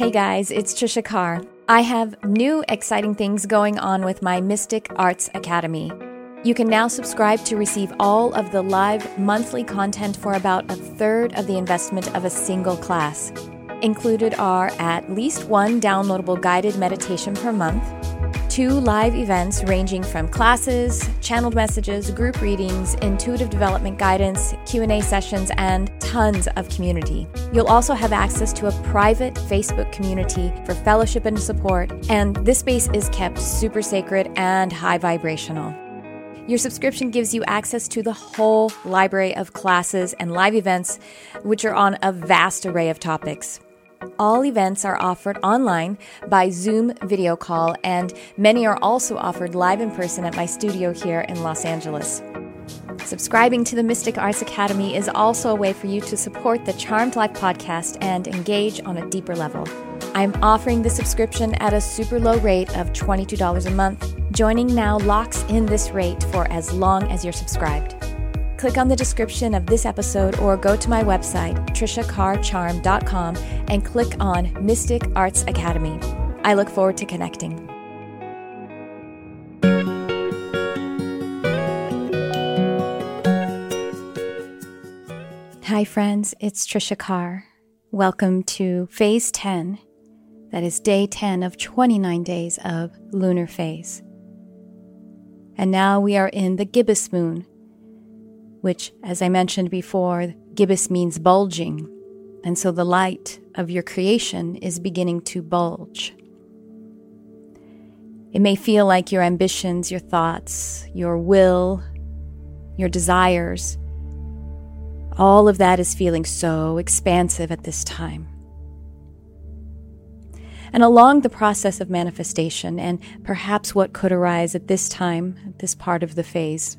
Hey guys, it's Trisha Carr. I have new exciting things going on with my Mystic Arts Academy. You can now subscribe to receive all of the live monthly content for about a third of the investment of a single class. Included are at least one downloadable guided meditation per month, two live events ranging from classes, channeled messages, group readings, intuitive development guidance, Q&A sessions, and tons of community. You'll also have access to a private Facebook community for fellowship and support, and this space is kept super sacred and high vibrational. Your subscription gives you access to the whole library of classes and live events, which are on a vast array of topics. All events are offered online by Zoom video call, and many are also offered live in person at my studio here in Los Angeles. Subscribing to the Mystic Arts Academy is also a way for you to support the Charmed Life podcast and engage on a deeper level. I'm offering the subscription at a super low rate of $22 a month. Joining now locks in this rate for as long as you're subscribed. Click on the description of this episode or go to my website, trishacarcharm.com, and click on Mystic Arts Academy. I look forward to connecting. Hi, friends, it's Trisha Carr. Welcome to Phase 10, that is day 10 of 29 days of lunar phase. And now we are in the gibbous moon, which, as I mentioned before, gibbous means bulging. And so the light of your creation is beginning to bulge. It may feel like your ambitions, your thoughts, your will, your desires, all of that is feeling so expansive at this time. And along the process of manifestation, and perhaps what could arise at this time, at this part of the phase,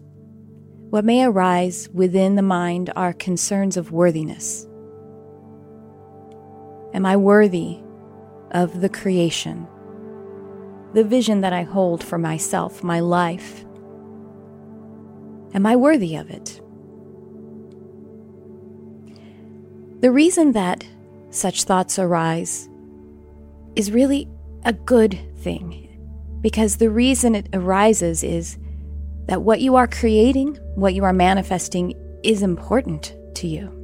what may arise within the mind are concerns of worthiness. Am I worthy of the creation, the vision that I hold for myself, my life? Am I worthy of it? The reason that such thoughts arise is really a good thing because the reason it arises is that what you are creating, what you are manifesting, is important to you.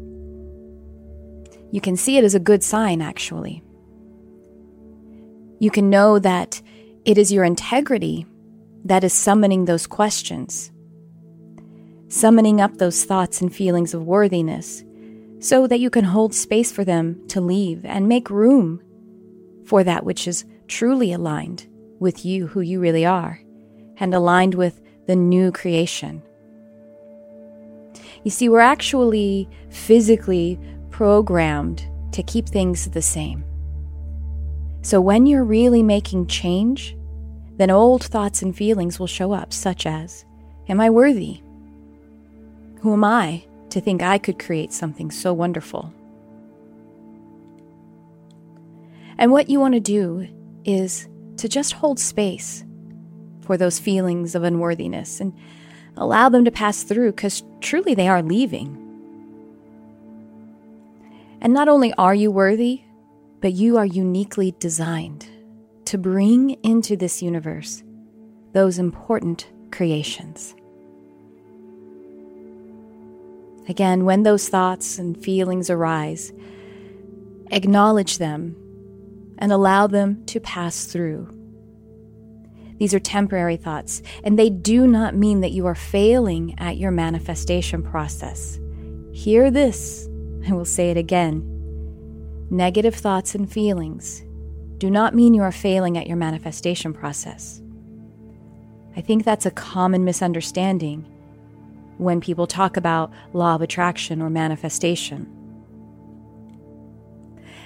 You can see it as a good sign, actually. You can know that it is your integrity that is summoning those questions, summoning up those thoughts and feelings of worthiness so that you can hold space for them to leave and make room for that which is truly aligned with you, who you really are, and aligned with the new creation. You see, we're actually physically programmed to keep things the same. So when you're really making change, then old thoughts and feelings will show up, such as Am I worthy? Who am I to think I could create something so wonderful. And what you want to do is to just hold space for those feelings of unworthiness and allow them to pass through because truly they are leaving. And not only are you worthy, but you are uniquely designed to bring into this universe those important creations. Again, when those thoughts and feelings arise, acknowledge them and allow them to pass through. These are temporary thoughts, and they do not mean that you are failing at your manifestation process. Hear this, I will say it again. Negative thoughts and feelings do not mean you are failing at your manifestation process. I think that's a common misunderstanding when people talk about law of attraction or manifestation.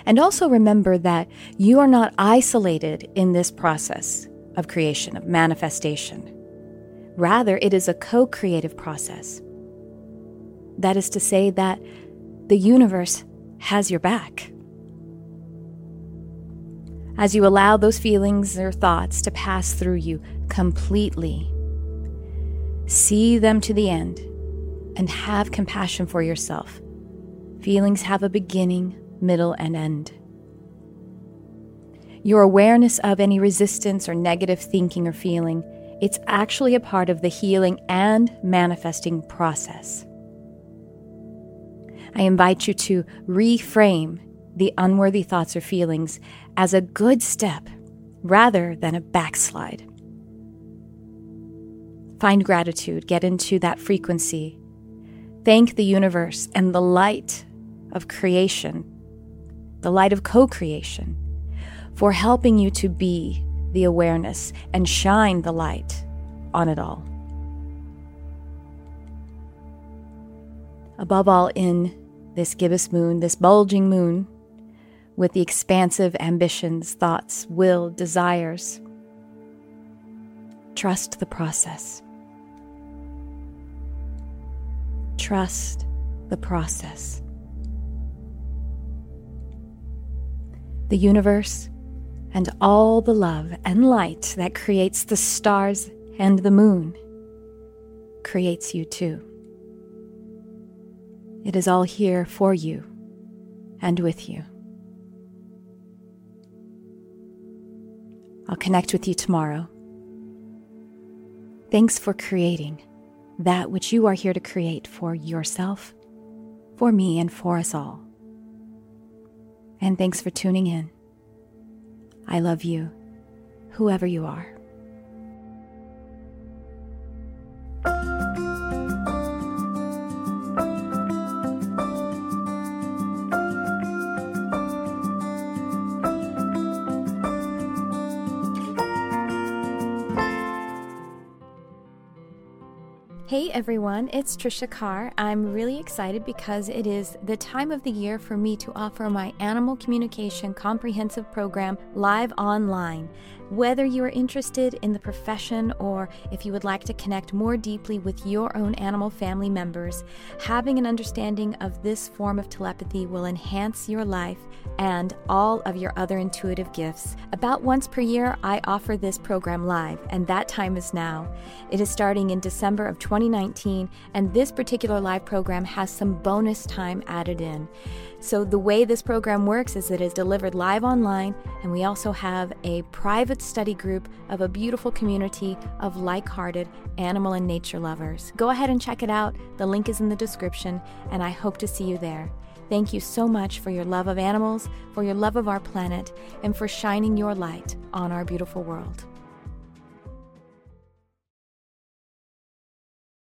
And also remember that you are not isolated in this process of creation, of manifestation. Rather, it is a co creative process. That is to say, that the universe has your back. As you allow those feelings or thoughts to pass through you completely, See them to the end and have compassion for yourself. Feelings have a beginning, middle, and end. Your awareness of any resistance or negative thinking or feeling, it's actually a part of the healing and manifesting process. I invite you to reframe the unworthy thoughts or feelings as a good step rather than a backslide. Find gratitude, get into that frequency. Thank the universe and the light of creation, the light of co creation, for helping you to be the awareness and shine the light on it all. Above all, in this gibbous moon, this bulging moon, with the expansive ambitions, thoughts, will, desires, trust the process. Trust the process. The universe and all the love and light that creates the stars and the moon creates you too. It is all here for you and with you. I'll connect with you tomorrow. Thanks for creating that which you are here to create for yourself, for me, and for us all. And thanks for tuning in. I love you, whoever you are. Hey everyone, it's Trisha Carr. I'm really excited because it is the time of the year for me to offer my Animal Communication Comprehensive Program live online. Whether you are interested in the profession or if you would like to connect more deeply with your own animal family members, having an understanding of this form of telepathy will enhance your life and all of your other intuitive gifts. About once per year, I offer this program live, and that time is now. It is starting in December of 2019, and this particular live program has some bonus time added in. So, the way this program works is it is delivered live online, and we also have a private study group of a beautiful community of like hearted animal and nature lovers. Go ahead and check it out. The link is in the description, and I hope to see you there. Thank you so much for your love of animals, for your love of our planet, and for shining your light on our beautiful world.